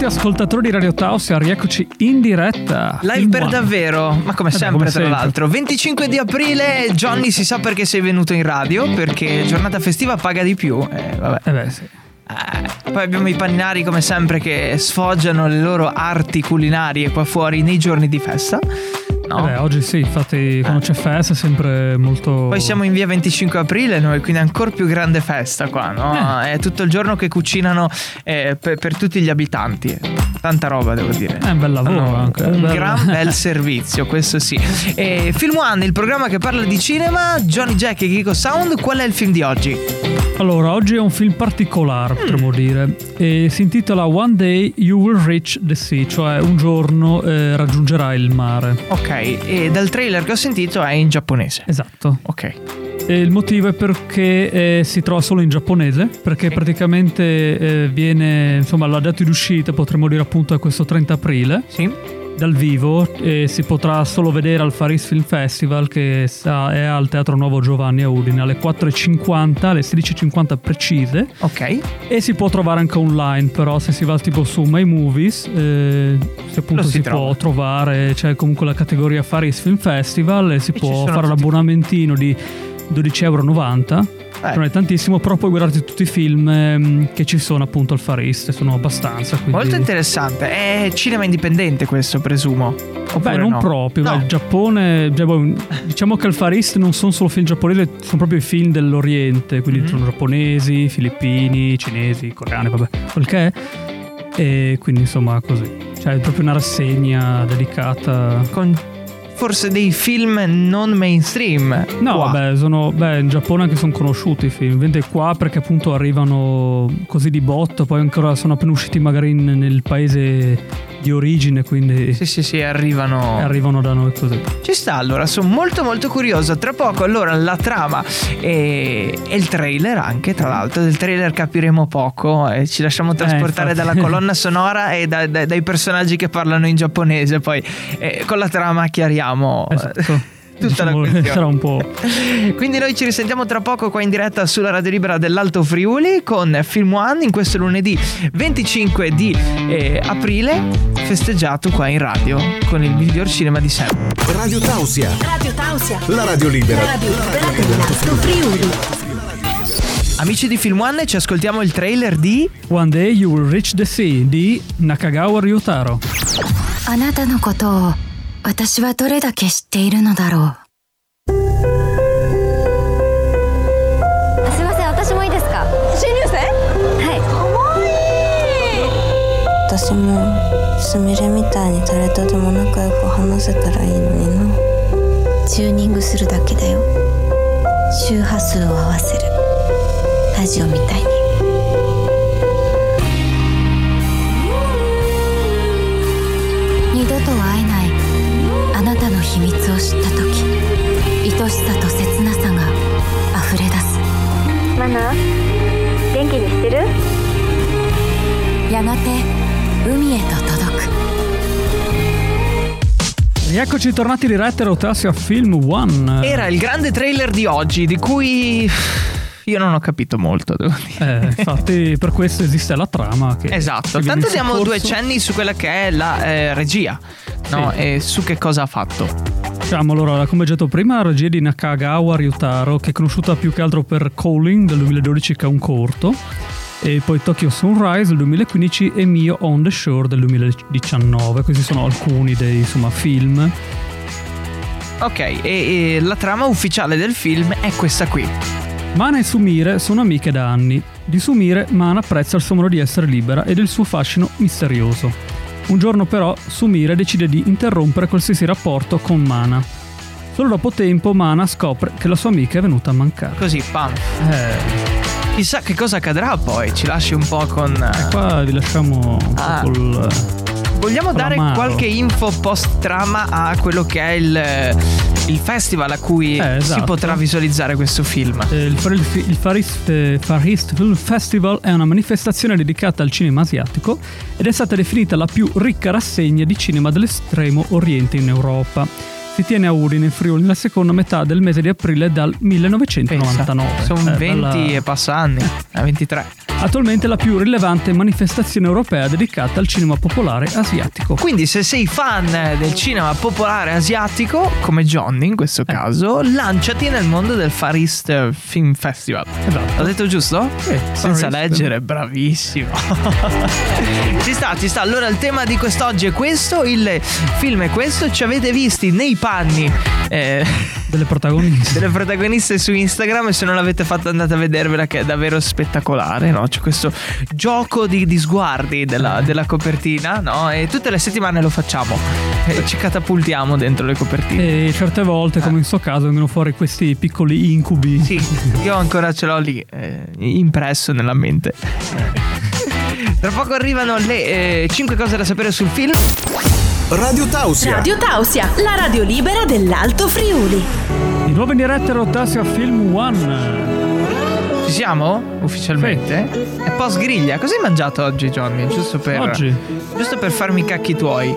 tutti ascoltatori di Radio Tausia, rieccoci in diretta. Live Film per One. davvero, ma come Eh sempre come tra sempre. l'altro. 25 di aprile, Johnny si sa perché sei venuto in radio, perché giornata festiva paga di più. Eh, vabbè. Eh beh sì. Eh, poi abbiamo i pannari come sempre che sfoggiano le loro arti culinarie qua fuori nei giorni di festa. No? Eh beh, oggi sì, infatti quando c'è festa è sempre molto... Poi siamo in via 25 aprile noi, quindi è ancora più grande festa qua, no? Eh. È tutto il giorno che cucinano eh, per, per tutti gli abitanti. Tanta roba, devo dire. È un bel lavoro Fanno anche. Un bello. gran bel servizio, questo sì. E Film One, il programma che parla di cinema, Johnny Jack e Kiko Sound, qual è il film di oggi? Allora, oggi è un film particolare, potremmo dire. E si intitola One Day You Will Reach the Sea, cioè un giorno eh, raggiungerai il mare. Ok, e dal trailer che ho sentito è in giapponese. Esatto. Ok. E il motivo è perché eh, si trova solo in giapponese, perché Sì. praticamente eh, viene, insomma, la data di uscita, potremmo dire appunto è questo 30 aprile. Sì? Dal vivo e si potrà solo vedere al Faris Film Festival che è al Teatro Nuovo Giovanni a Udine alle 4.50, alle 16.50 precise. Ok. e si può trovare anche online però se si va tipo su My Movies eh, appunto Lo si si, può trovare c'è comunque la categoria Faris Film Festival e si E può fare tutti- l'abbonamentino di 12,90 euro Eh, non è tantissimo però puoi guardarti tutti i film ehm, che ci sono appunto al Farist sono abbastanza quindi... Molto interessante. È cinema indipendente questo, presumo. Beh, Oppure non no? proprio. No. beh, il Giappone, cioè, boh, diciamo che al Far East non sono solo film giapponesi, sono proprio i film dell'Oriente, quindi Mhm. sono giapponesi, filippini, cinesi, coreani, vabbè, quel che è. E quindi insomma così. Cioè, è proprio una rassegna dedicata. Con forse dei film non mainstream. No, qua. vabbè, sono, beh, in Giappone anche sono conosciuti i film. Vende qua perché appunto arrivano così di botto, poi ancora sono appena usciti magari in- nel paese di origine, quindi Sì, sì, sì, arrivano. arrivano da noi così. Ci sta allora, sono molto molto curioso. Tra poco allora la trama e, e il trailer anche, tra l'altro. Del trailer capiremo poco e ci lasciamo trasportare Eh, dalla colonna sonora e da- da- dai personaggi che parlano in giapponese. Poi eh, con la trama chiariamo eh, Esatto tutta la Diciamo che questione. sarà un po'. Quindi noi ci risentiamo tra poco qua in diretta sulla Radio Libera dell'Alto Friuli con Film One in questo lunedì 25 di eh, aprile festeggiato qua in radio con il miglior cinema di sempre. Radio Tausia, Radio Tausia. la radio libera. Radio libera dell'Alto Friuli. Amici di Film One ci ascoltiamo il trailer di One Day You Will Reach the Sea di Nakagawa Ryutaro. あなたのことを 私はどれだけ知っているのだろう。すいません。私もいいですか？新入生？はい。私もすみれみたいに誰とでも仲良く話せたらいいのにな。チューニングするだけだよ。周波数を合わせる。ラジオみたいに。二度と会知った時愛しさと切なさが溢れ出すマナ元気にしてるやがて海へと届く Rieccoci tornati in diretta a Rotassia Film One. Era il grande trailer di oggi di cui io non ho capito molto, devo dire. Eh, infatti, per questo esiste la trama. Che Esatto, che viene tanto in diamo due soccorso. cenni su quella che è la eh, regia, no? Sì. E su che cosa ha fatto. Diciamo allora, come già detto prima, la regia di Nakagawa Ryutaro, che è conosciuta più che altro per Calling del 2012, che è un corto, e poi Tokyo Sunrise del 2015 e Mio on the Shore del 2019. Questi sono alcuni dei insomma, film. Ok, e, e la trama ufficiale del film è questa qui. Mana e Sumire sono amiche da anni. Di Sumire, Mana apprezza il suo modo di essere libera e del suo fascino misterioso. Un giorno però Sumire decide di interrompere qualsiasi rapporto con Mana. Solo dopo tempo Mana scopre che la sua amica è venuta a mancare. Così, pam. Eh, Chissà che cosa accadrà poi, ci lasci un po' con... eh, Qua vi lasciamo un po' Ah. col... Vogliamo con dare qualche info post trama a quello che è il, il festival a cui Eh, si esatto. potrà visualizzare questo film? Eh, Il, Far, il Far East, eh, Far East Film Festival è una manifestazione dedicata al cinema asiatico ed è stata definita la più ricca rassegna di cinema dell'estremo oriente in Europa. Si tiene a Udine, in Friuli, nella seconda metà del mese di aprile dal 1999. Sono Eh, 20 bella- e passa anni, eh, 23. Attualmente la più rilevante manifestazione europea dedicata al cinema popolare asiatico. Quindi se sei fan del cinema popolare asiatico, come Johnny in questo Eh. caso, lanciati nel mondo del Far East Film Festival. Esatto. L'ho detto giusto? Senza Far East. leggere, bravissimo. ci sta, ci sta. Allora il tema di quest'oggi è questo, il film è questo, ci avete visti nei panni eh, Delle protagoniste. delle protagoniste su Instagram e se non l'avete fatto andate a vedervela che è davvero spettacolare, no? C'è questo gioco di, di sguardi della, della copertina, no? E tutte le settimane lo facciamo, e ci catapultiamo dentro le copertine. E certe volte, come in suo caso, vengono fuori questi piccoli incubi. Sì, io ancora ce l'ho lì, eh, impresso nella mente. Tra poco arrivano le 5 cose da sapere sul film. Radio Tausia. Radio Tausia, la radio libera dell'Alto Friuli. Di nuovo in diretta Rotasio a Film One. Ci siamo? Ufficialmente? È post griglia. Cosa hai mangiato oggi, Johnny? Giusto per. Oggi? Giusto per farmi i cacchi tuoi.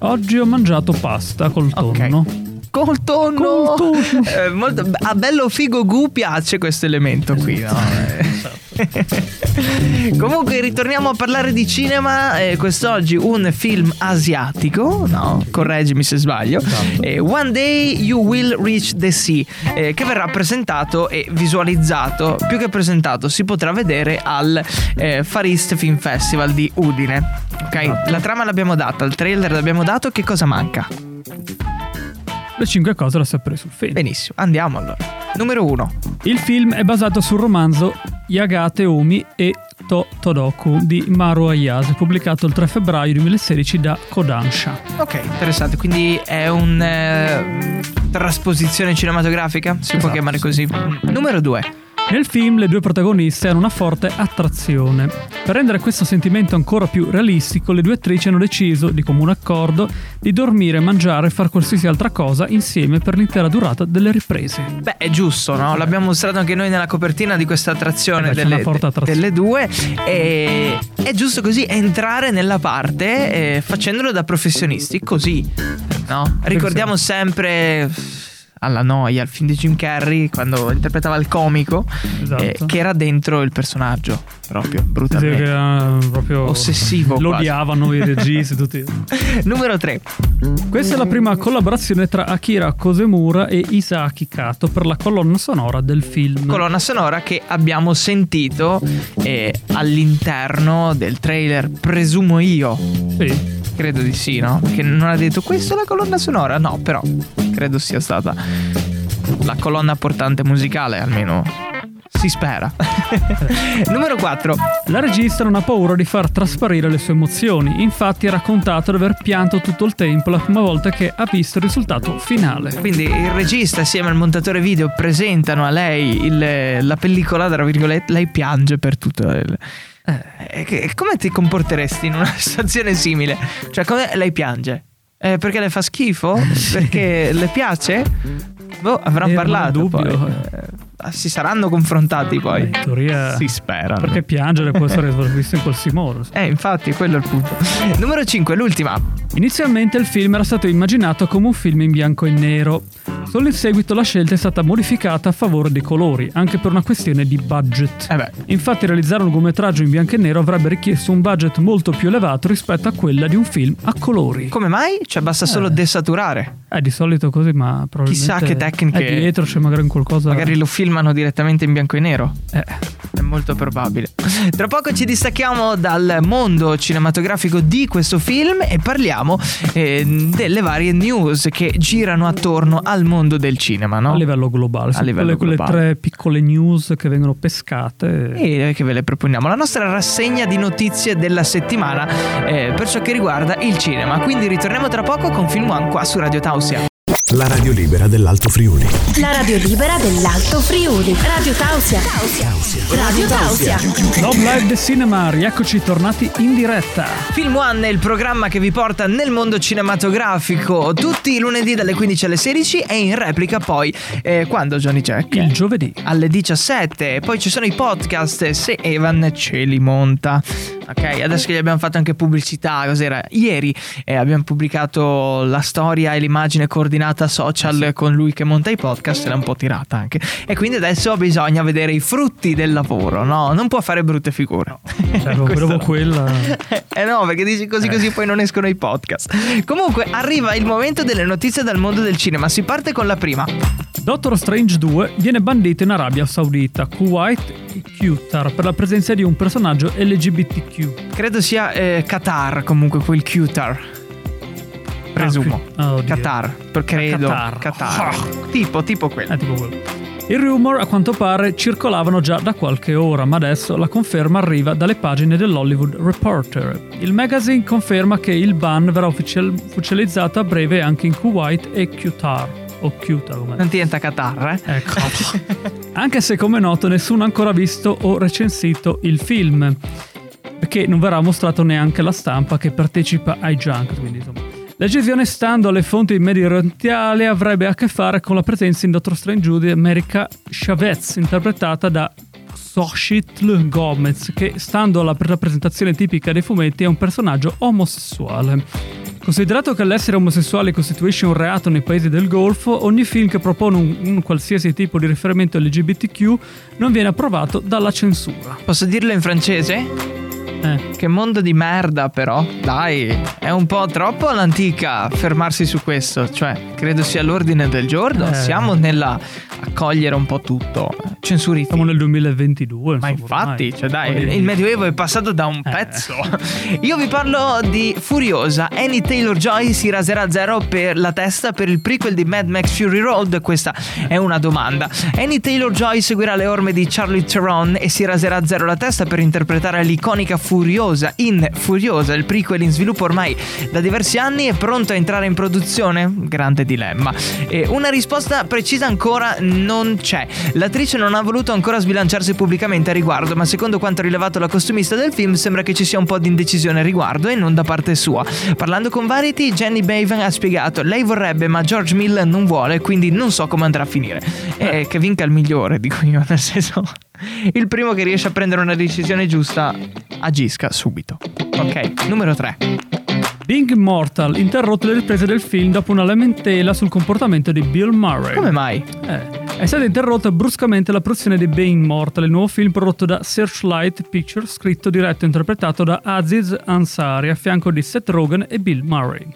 Oggi ho mangiato pasta col tonno. Col tonno. Col tonno. Eh, molto- a bello figo gu piace questo elemento qui, no? Comunque ritorniamo a parlare di cinema. eh, quest'oggi un film asiatico, no? Correggimi se sbaglio. Esatto. Eh, One Day You Will Reach the Sea, eh, che verrà presentato e visualizzato. Più che presentato, si potrà vedere al eh, Far East Film Festival di Udine. Ok, Esatto. la trama l'abbiamo data, il trailer l'abbiamo dato. Che cosa manca? Le 5 cose da sapere sul film. Benissimo, andiamo allora. Numero 1. Il film è basato sul romanzo Yagate Omi e To Todoku di Maru Ayase, pubblicato il 3 febbraio 2016 da Kodansha. Ok, interessante. Quindi è un eh, trasposizione cinematografica? Si può Esatto, chiamare sì. così. Numero 2. Nel film le due protagoniste hanno una forte attrazione. Per rendere questo sentimento ancora più realistico, le due attrici hanno deciso, di comune accordo, di dormire, mangiare e fare qualsiasi altra cosa insieme per l'intera durata delle riprese. Beh, è giusto, no? L'abbiamo mostrato anche noi nella copertina di questa attrazione Eh beh, delle, attrazione. delle due. E è giusto così entrare nella parte eh, facendolo da professionisti, così, no? Ricordiamo sempre alla noia il film di Jim Carrey quando interpretava il comico Esatto. eh, che era dentro il personaggio proprio Sì, brutalmente che era proprio Ossessivo Lo odiavano i registi tutti. numero 3 Questa è la prima collaborazione tra Akira Kosemura e Isaki Kato per la colonna sonora del film. colonna sonora che abbiamo sentito eh, all'interno del trailer, presumo io. Sì. Credo di sì, no? Che non ha detto questa è la colonna sonora? No, però credo sia stata la colonna portante musicale, almeno si spera. Numero 4. La regista non ha paura di far trasparire le sue emozioni, infatti ha raccontato di aver pianto tutto il tempo la prima volta che ha visto il risultato finale. Quindi il regista assieme al montatore video presentano a lei il- la pellicola, tra virgolette, lei piange per tutto il... Eh, come ti comporteresti in una situazione simile? Cioè, come lei piange? Eh, perché le fa schifo? Perché le piace? Boh, avranno Eh, parlato ho poi. si saranno confrontati poi. In teoria... Si spera. Perché piangere può essere visto in qualsiasi modo. Eh, infatti, quello è il punto. Numero 5, l'ultima. Inizialmente il film era stato immaginato come un film in bianco e nero. Solo in seguito la scelta è stata modificata a favore dei colori, anche per una questione di budget. Eh beh, Infatti realizzare un lungometraggio in bianco e nero avrebbe richiesto un budget molto più elevato rispetto a quella di un film a colori. come mai? Cioè, basta solo Eh. desaturare. Eh, di solito così, ma probabilmente... Chissà che tecniche- Eh, dietro c'è magari un qualcosa... Magari lo filmano direttamente in bianco e nero. Eh, È molto probabile. Tra poco ci distacchiamo dal mondo cinematografico di questo film e parliamo eh, delle varie news che girano attorno al mondo del cinema, no? a livello globale. Sono livello quelle, quelle globale. tre piccole news che vengono pescate. E che ve le proponiamo. La nostra rassegna di notizie della settimana eh, per ciò che riguarda il cinema. Quindi ritorniamo tra poco con Film One qua su Radio Tausia. La radio libera dell'Alto Friuli. La radio libera dell'Alto Friuli. Radio Tausia. Radio Tausia. Love Live The Cinema, rieccoci tornati in diretta. Film One è il programma che vi porta nel mondo cinematografico tutti i lunedì dalle 15 alle 16 e in replica poi eh, quando Johnny Jack? Il giovedì. alle 17. Poi ci sono i podcast se Evan ce li monta. Ok, adesso che gli abbiamo fatto anche pubblicità, cos'era? Ieri eh, abbiamo pubblicato la storia e l'immagine coordinata social con lui che monta i podcast, l'ha un po' tirata anche. E quindi adesso bisogna vedere i frutti del lavoro, no? Non può fare brutte figure. Cioè, Questo proprio no. quella. Eh no, perché dici così così poi non escono i podcast. Comunque arriva il momento delle notizie dal mondo del cinema. Si parte con la prima. Doctor Strange 2 viene bandito in Arabia Saudita, Kuwait e Qatar per la presenza di un personaggio LGBTQ. Credo sia eh, Qatar, comunque quel Qatar. Presumo. Ah, oddio. Qatar, credo. Qatar. Qatar. Tipo, tipo quello. È tipo quello. I rumor a quanto pare circolavano già da qualche ora, ma adesso la conferma arriva dalle pagine dell'Hollywood Reporter. Il magazine conferma che il ban verrà ufficial- ufficializzato a breve anche in Kuwait e Qatar. O Qatar, come Non ti entra Qatar, eh? Ecco. Anche se, come è noto, nessuno ha ancora visto o recensito il film, perché non verrà mostrato neanche alla stampa che partecipa ai junk. Quindi, insomma. La decisione, stando alle fonti medio orientali, avrebbe a che fare con la presenza in Doctor Strange 2 di America Chavez, interpretata da Xochitl Gomez, che, stando alla rappresentazione tipica dei fumetti, è un personaggio omosessuale. Considerato che l'essere omosessuale costituisce un reato nei paesi del Golfo, ogni film che propone un, un qualsiasi tipo di riferimento LGBTQ non viene approvato dalla censura. Posso dirlo in francese? Eh, Che mondo di merda, però. Dai, è un po' troppo all'antica fermarsi su questo. Cioè, credo sia l'ordine del giorno. Eh. Siamo nella accogliere un po' tutto. Censuri siamo nel 2022. Ma insomma, infatti, ormai. cioè dai, il Medioevo è passato da un Eh. pezzo. Io vi parlo di Furiosa. Annie Taylor Joy si raserà a zero per la testa per il prequel di Mad Max Fury Road. Questa è una domanda. Annie Taylor Joy seguirà le orme di Charlie Theron e si raserà a zero la testa per interpretare l'iconica Furiosa in Furiosa, il prequel in sviluppo ormai da diversi anni. È pronto a entrare in produzione? Grande dilemma. E una risposta precisa ancora non c'è. L'attrice non ha voluto ancora sbilanciarsi pubblicamente a riguardo, ma secondo quanto ha rilevato la costumista del film sembra che ci sia un po' di indecisione a riguardo e non da parte sua. Parlando con Variety, Jenny Baven ha spiegato: Lei vorrebbe, ma George Mill non vuole, quindi non so come andrà a finire. E che vinca il migliore, dico io, nel senso. Il primo che riesce a prendere una decisione giusta agisca subito. Ok, numero 3. Being Immortal interrotto le riprese del film dopo una lamentela sul comportamento di Bill Murray. Come mai? Eh, è stata interrotta bruscamente la produzione di Being Immortal, il nuovo film prodotto da Searchlight Pictures, scritto, diretto e interpretato da Aziz Ansari a fianco di Seth Rogen e Bill Murray.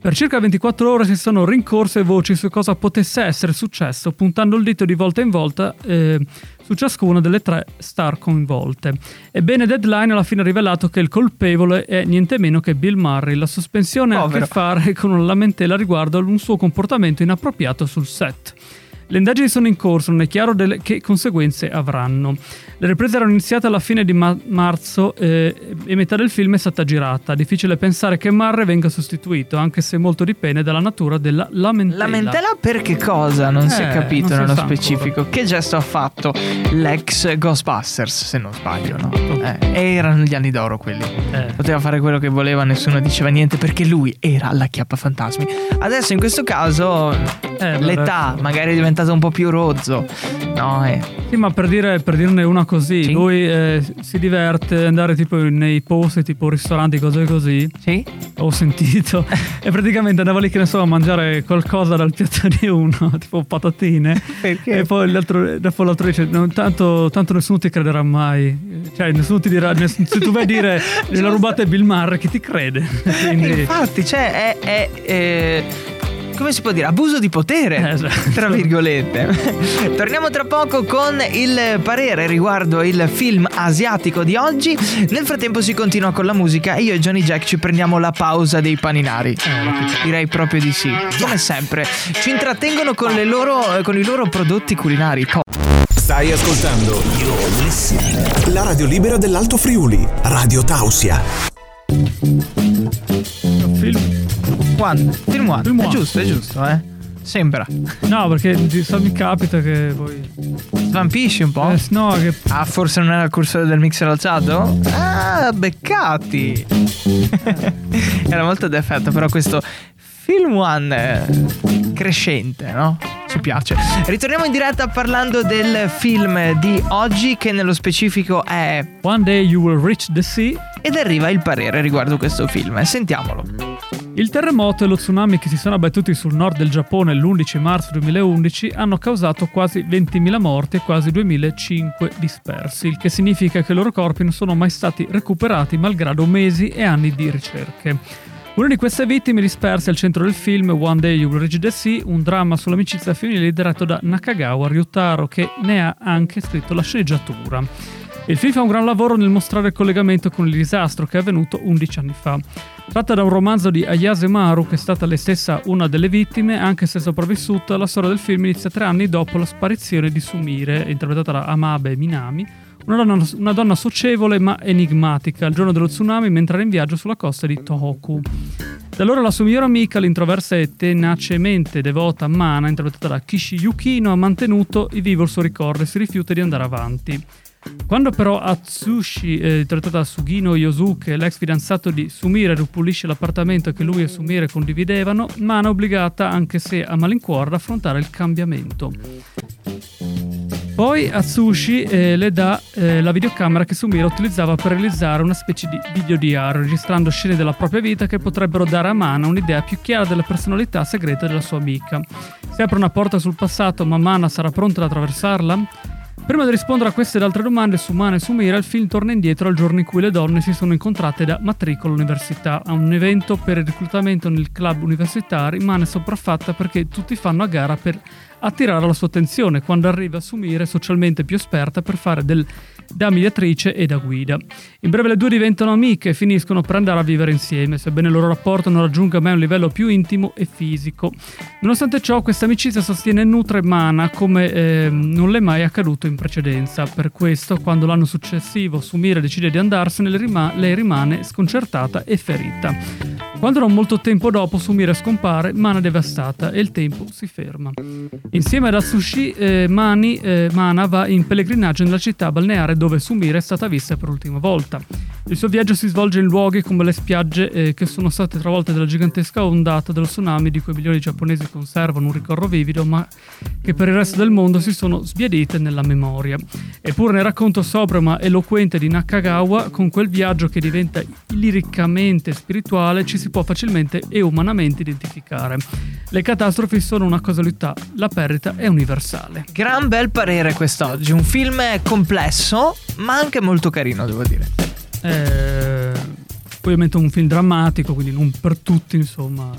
Per circa 24 ore si sono rincorse voci su cosa potesse essere successo, puntando il dito di volta in volta eh, su ciascuna delle tre star coinvolte. Ebbene, Deadline alla fine ha rivelato che il colpevole è niente meno che Bill Murray. La sospensione ha a Povero. che fare con una lamentela riguardo a un suo comportamento inappropriato sul set. Le indagini sono in corso, non è chiaro delle- che conseguenze avranno. Le riprese erano iniziate alla fine di ma- marzo eh, e metà del film è stata girata. Difficile pensare che Murray venga sostituito, anche se molto dipende dalla natura della lamentela. Lamentela per che cosa? Non si è Eh, capito si nello specifico. Che gesto ha fatto l'ex Ghostbusters, se non sbaglio, no? Eh, erano gli anni d'oro quelli. Eh. Poteva fare quello che voleva, nessuno diceva niente perché lui era la chiappa fantasmi. Adesso in questo caso Eh, l'età magari è diventato un po' più rozzo. No, eh. Sì, ma per, dire, per dirne una così, Sì. lui eh, si diverte andare tipo nei posti, tipo ristoranti, cose così. Sì? Ho sentito. e praticamente andava lì, che ne so, a mangiare qualcosa dal piatto di uno, tipo patatine. Perché? E poi l'altro, dopo l'altro dice: "No, tanto, tanto nessuno ti crederà mai. Cioè, nessuno ti dirà. ness- se tu vai a dire la rubata è Bill Murray, chi ti crede? Quindi. Infatti, cioè, è. è, eh, come si può dire? Abuso di potere, Eh, esatto. tra virgolette. Torniamo tra poco con il parere riguardo il film asiatico di oggi. Nel frattempo si continua con la musica e io e Johnny Jack ci prendiamo la pausa dei paninari. Direi proprio di sì. Come sempre, ci intrattengono con, le loro, eh, con i loro prodotti culinari. Stai ascoltando la radio libera dell'Alto Friuli, Radio Tausia. Film. One, film one. Film È one. giusto, è giusto, eh. Sembra. No, perché di solito mi capita che poi... Svampisci un po'? Eh, no, che... Ah, forse non era il cursore del mixer alzato? Ah, beccati! era molto d'effetto, però questo film one eh, crescente, no? Ci piace. Ritorniamo in diretta parlando del film di oggi, che nello specifico è. One day you will reach the sea. Ed arriva il parere riguardo questo film. Sentiamolo. Il terremoto e lo tsunami che si sono abbattuti sul nord del Giappone l'11 marzo 2011 hanno causato quasi 20.000 morti e quasi 2.005 dispersi, il che significa che i loro corpi non sono mai stati recuperati malgrado mesi e anni di ricerche. Una di queste vittime disperse al centro del film One Day You Will Reach the Sea, un dramma sull'amicizia femminile diretto da Nakagawa Ryutaro che ne ha anche scritto la sceneggiatura. Il film fa un gran lavoro nel mostrare il collegamento con il disastro che è avvenuto 11 anni fa. Tratta da un romanzo di Ayase Maru, che è stata lei stessa una delle vittime, anche se sopravvissuta, la storia del film inizia tre anni dopo la sparizione di Sumire, interpretata da Amabe Minami, una donna, una donna socievole ma enigmatica il giorno dello tsunami mentre era in viaggio sulla costa di Tohoku. Da allora la sua migliore amica, l'introversa e tenacemente devota Mana, interpretata da Kishi Yukino, ha mantenuto vivo il suo ricordo e si rifiuta di andare avanti. Quando però Atsushi, eh, interpretata da Sugino Yosuke, l'ex fidanzato di Sumire, ripulisce l'appartamento che lui e Sumire condividevano, Mana è obbligata, anche se a malincuore, ad affrontare il cambiamento. Poi Atsushi eh, le dà eh, la videocamera che Sumire utilizzava per realizzare una specie di videodiario, registrando scene della propria vita che potrebbero dare a Mana un'idea più chiara della personalità segreta della sua amica. Si apre una porta sul passato, ma Mana sarà pronta ad attraversarla? Prima di rispondere a queste ed altre domande su Mana e Sumira, il film torna indietro al giorno in cui le donne si sono incontrate da matricola all'università. A un evento per il reclutamento nel club universitario, Mana è sopraffatta perché tutti fanno a gara per attirare la sua attenzione quando arriva a Sumire, socialmente più esperta, per fare del, da mediatrice e da guida. In breve le due diventano amiche e finiscono per andare a vivere insieme, sebbene il loro rapporto non raggiunga mai un livello più intimo e fisico. Nonostante ciò, questa amicizia sostiene e nutre Mana come eh, non le è mai accaduto in precedenza. Per questo, quando l'anno successivo Sumire decide di andarsene, lei, rima- lei rimane sconcertata e ferita. Quando non molto tempo dopo Sumire scompare, Mana è devastata e il tempo si ferma. Insieme ad Atsushi, eh, Mani, eh, Mana va in pellegrinaggio nella città balneare dove Sumire è stata vista per l'ultima volta. Il suo viaggio si svolge in luoghi come le spiagge eh, che sono state travolte dalla gigantesca ondata dello tsunami di cui milioni di giapponesi conservano un ricordo vivido, ma che per il resto del mondo si sono sbiadite nella memoria. Eppure nel racconto sobrio ma eloquente di Nakagawa, con quel viaggio che diventa liricamente spirituale, ci si può facilmente e umanamente identificare. Le catastrofi sono una causalità, la perdita è universale. Gran bel parere quest'oggi. Un film complesso, ma anche molto carino, devo dire. Eh, ovviamente è un film drammatico, quindi non per tutti, insomma.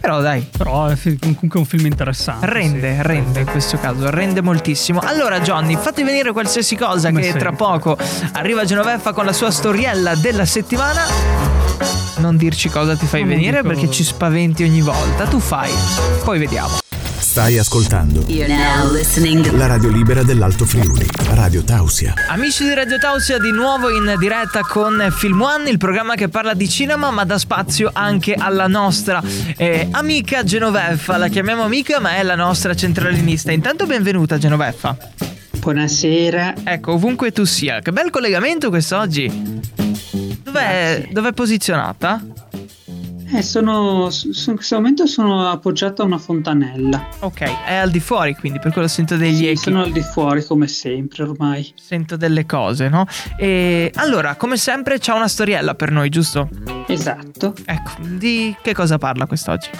Però dai, Però è comunque un film interessante. rende, sì. rende in questo caso, rende moltissimo. Allora Johnny, fatti venire qualsiasi cosa Come che sempre. tra poco arriva Genoveffa con la sua storiella della settimana. Non dirci cosa ti fai Non venire dico- perché ci spaventi ogni volta. Tu fai, poi vediamo. Stai ascoltando You're now listening to la radio libera dell'Alto Friuli, Radio Tausia. Amici di Radio Tausia di nuovo in diretta con Film One, il programma che parla di cinema ma dà spazio anche alla nostra eh, amica Genoveffa. La chiamiamo amica ma è la nostra centralinista. Intanto benvenuta Genoveffa. Buonasera. Ecco, ovunque tu sia. Che bel collegamento quest'oggi. Dov'è, dov'è posizionata? Eh, sono, in questo momento sono appoggiato a una fontanella. Ok, è al di fuori quindi, per quello sento degli Sì, echi. sono al di fuori come sempre ormai. Sento delle cose, no? E allora, come sempre, c'ha una storiella per noi, giusto? Esatto. Ecco, di che cosa parla quest'oggi?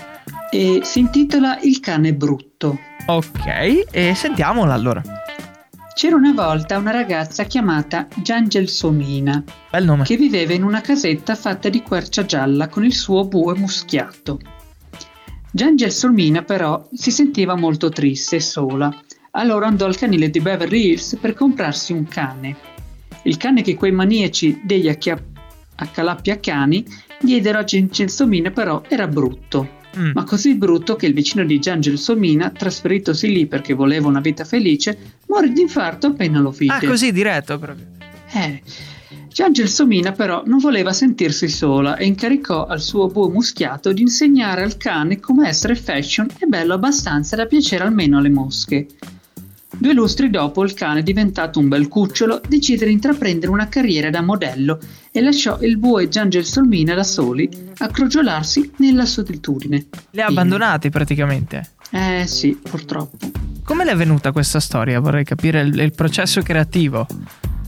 E si intitola Il cane brutto. Ok, e sentiamola allora. C'era una volta una ragazza chiamata Giangelsomina Bel nome. che viveva in una casetta fatta di quercia gialla con il suo bue muschiato. Giangelsomina però si sentiva molto triste e sola. Allora andò al canile di Beverly Hills per comprarsi un cane. Il cane che quei maniaci degli acchia- accalappiacani diedero a Giangelsomina però era brutto. Mm. Ma così brutto che il vicino di Giangelsomina, trasferitosi lì perché voleva una vita felice, morì di infarto appena lo vide. Ah, così diretto proprio. Eh, Gian Gelsomina però non voleva sentirsi sola e incaricò al suo buo muschiato di insegnare al cane come essere fashion e bello abbastanza da piacere almeno alle mosche. Due lustri dopo il cane, diventato un bel cucciolo, decise di intraprendere una carriera da modello e lasciò il buo e Gian Gelsomina da soli a crogiolarsi nella solitudine. Le ha abbandonati praticamente. Eh sì, purtroppo. Come le è venuta questa storia? Vorrei capire il, il processo creativo.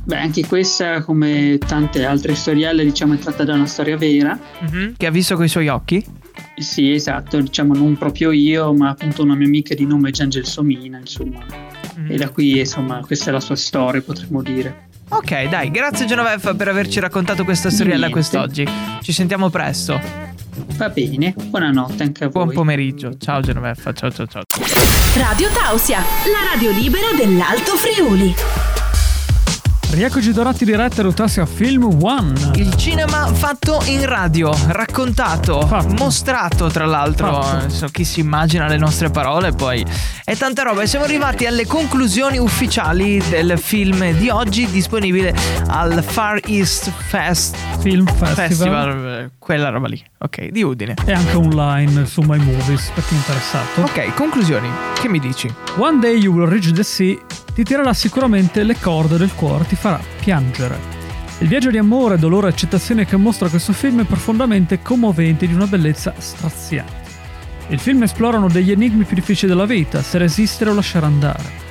Beh, anche questa, come tante altre storielle, diciamo, è tratta da una storia vera. Mhm. Che ha visto coi suoi occhi? Sì, esatto, diciamo non proprio io, ma appunto una mia amica di nome Gian Gelsomina, insomma. E da qui, insomma, questa è la sua storia, potremmo dire. Ok, dai, grazie Genoveffa per averci raccontato questa storiella Niente. quest'oggi. Ci sentiamo presto. Va bene, buonanotte anche a voi. Buon pomeriggio. Ciao Genoveffa, ciao ciao ciao. Radio Tausia, la radio libera dell'Alto Friuli. Rieccoci dorati diretta Rotassia Film One. Il cinema fatto in radio, raccontato, Fatto. mostrato tra l'altro. Fatto. So, chi si immagina le nostre parole poi. È tanta roba e siamo arrivati alle conclusioni ufficiali del film di oggi disponibile al Far East Fest Film Festival. Festival, eh, quella roba lì. Ok, di Udine. E anche online su My Movies per chi è interessato. Ok, conclusioni. Che mi dici? One Day You Will Reach the Sea ti tirerà sicuramente le corde del cuore, ti farà piangere. Il viaggio di amore, dolore e accettazione che mostra questo film è profondamente commovente e di una bellezza straziante. Il film esplora uno degli enigmi più difficili della vita, se resistere o lasciare andare.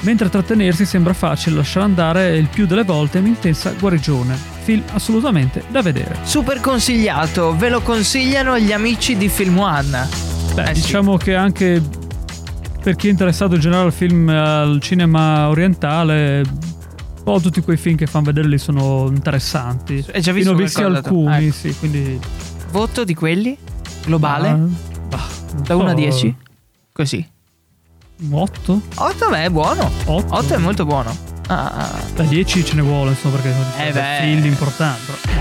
Mentre trattenersi sembra facile, lasciare andare è il più delle volte un'intensa guarigione. Film assolutamente da vedere. Super consigliato, ve lo consigliano gli amici di Film One. Beh, Eh sì. diciamo che anche per chi è interessato in generale al film, al cinema orientale, un po' tutti quei film che fanno vederli sono interessanti. Hai già visto ne ho visti alcuni, Ecco. sì, quindi... Voto di quelli? Globale? Ah, bah, da 1 a so, 10? Così. 8? 8 beh, è buono. 8? 8 è molto buono. Ah, ah, ah. Da 10 ce ne vuole, insomma, perché sono Eh beh. film importanti.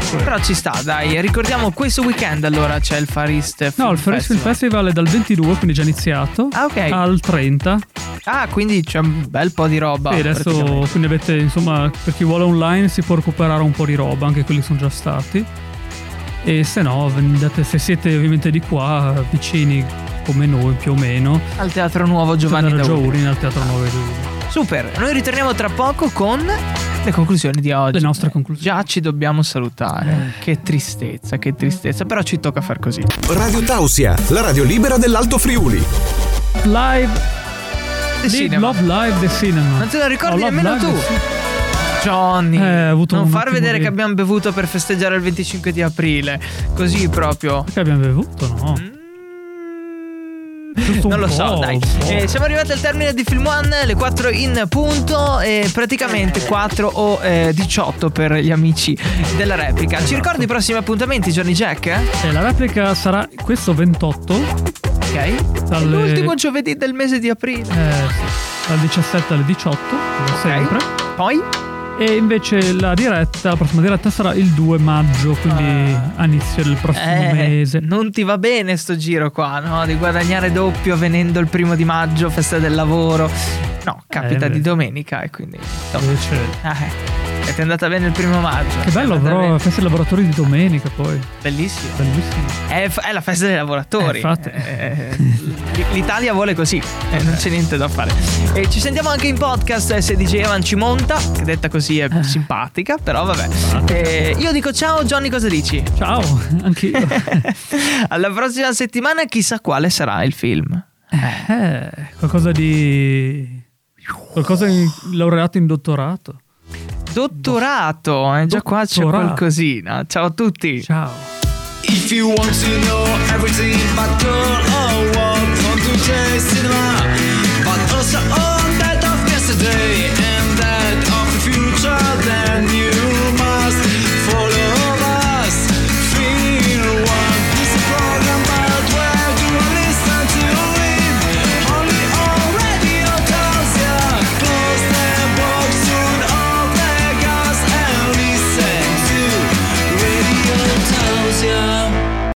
però- Però ci sta, dai. Ricordiamo questo weekend allora c'è il Far East Film No, il Far East Film Festival è dal 22, quindi già iniziato, Ah, ok. al 30. Ah, quindi c'è un bel po' di roba. Sì, adesso quindi avete, insomma, per chi vuole online si può recuperare un po' di roba, anche quelli sono già stati. E se no, andate, se siete ovviamente di qua, vicini come noi più o meno, Al Teatro Nuovo Giovanni Giovanni Daudi. Giauri al Teatro 9 di Super, noi ritorniamo tra poco con le conclusioni di oggi. Le nostre conclusioni. Già ci dobbiamo salutare. Che tristezza, che tristezza. Però ci tocca far così. Radio Tausia, la radio libera dell'Alto Friuli. Live, The Cinema. Love Live the Cinema. Non te lo ricordi Oh, nemmeno tu? Johnny, Eh, non far vedere di- che abbiamo bevuto per festeggiare il 25 di aprile. Così proprio. Che abbiamo bevuto, no? Un Non lo so, dai. Eh, siamo arrivati al termine di Film One, le 4 in punto e praticamente 4 o eh, 18 per gli amici della replica. Ci ricordi i prossimi appuntamenti, Johnny Jack? eh? La replica sarà questo 28, Ok. Dalle- L'ultimo giovedì del mese di aprile. eh, sì, dal 17 alle 18, come sempre. Poi? E invece la diretta, la prossima diretta sarà il 2 maggio, quindi a inizio del prossimo Eh, mese. non ti va bene sto giro qua, no? Di guadagnare doppio venendo il primo di maggio, festa del lavoro. No, capita Eh, di domenica e quindi... insomma, Invece, eh, e ti è andata bene il primo maggio. che bello, però, bene. festa dei lavoratori di domenica poi. Bellissimo. Bellissimo. È, è la festa dei lavoratori. Eh, infatti. Eh, L'Italia vuole così, eh, non c'è niente da fare. E ci sentiamo anche in podcast se DJ Evan ci monta, che detta così è Eh. simpatica, però vabbè. Eh, io dico ciao, Johnny, cosa dici? Ciao, anch'io. Alla prossima settimana chissà quale sarà il film. eh, qualcosa di... Qualcosa in, laureato in dottorato dottorato. Eh, già qua c'è qualcosina. Ciao a tutti. Ciao. If you want to know everything about girl or what, come to J Cinema, but also all that of yesterday.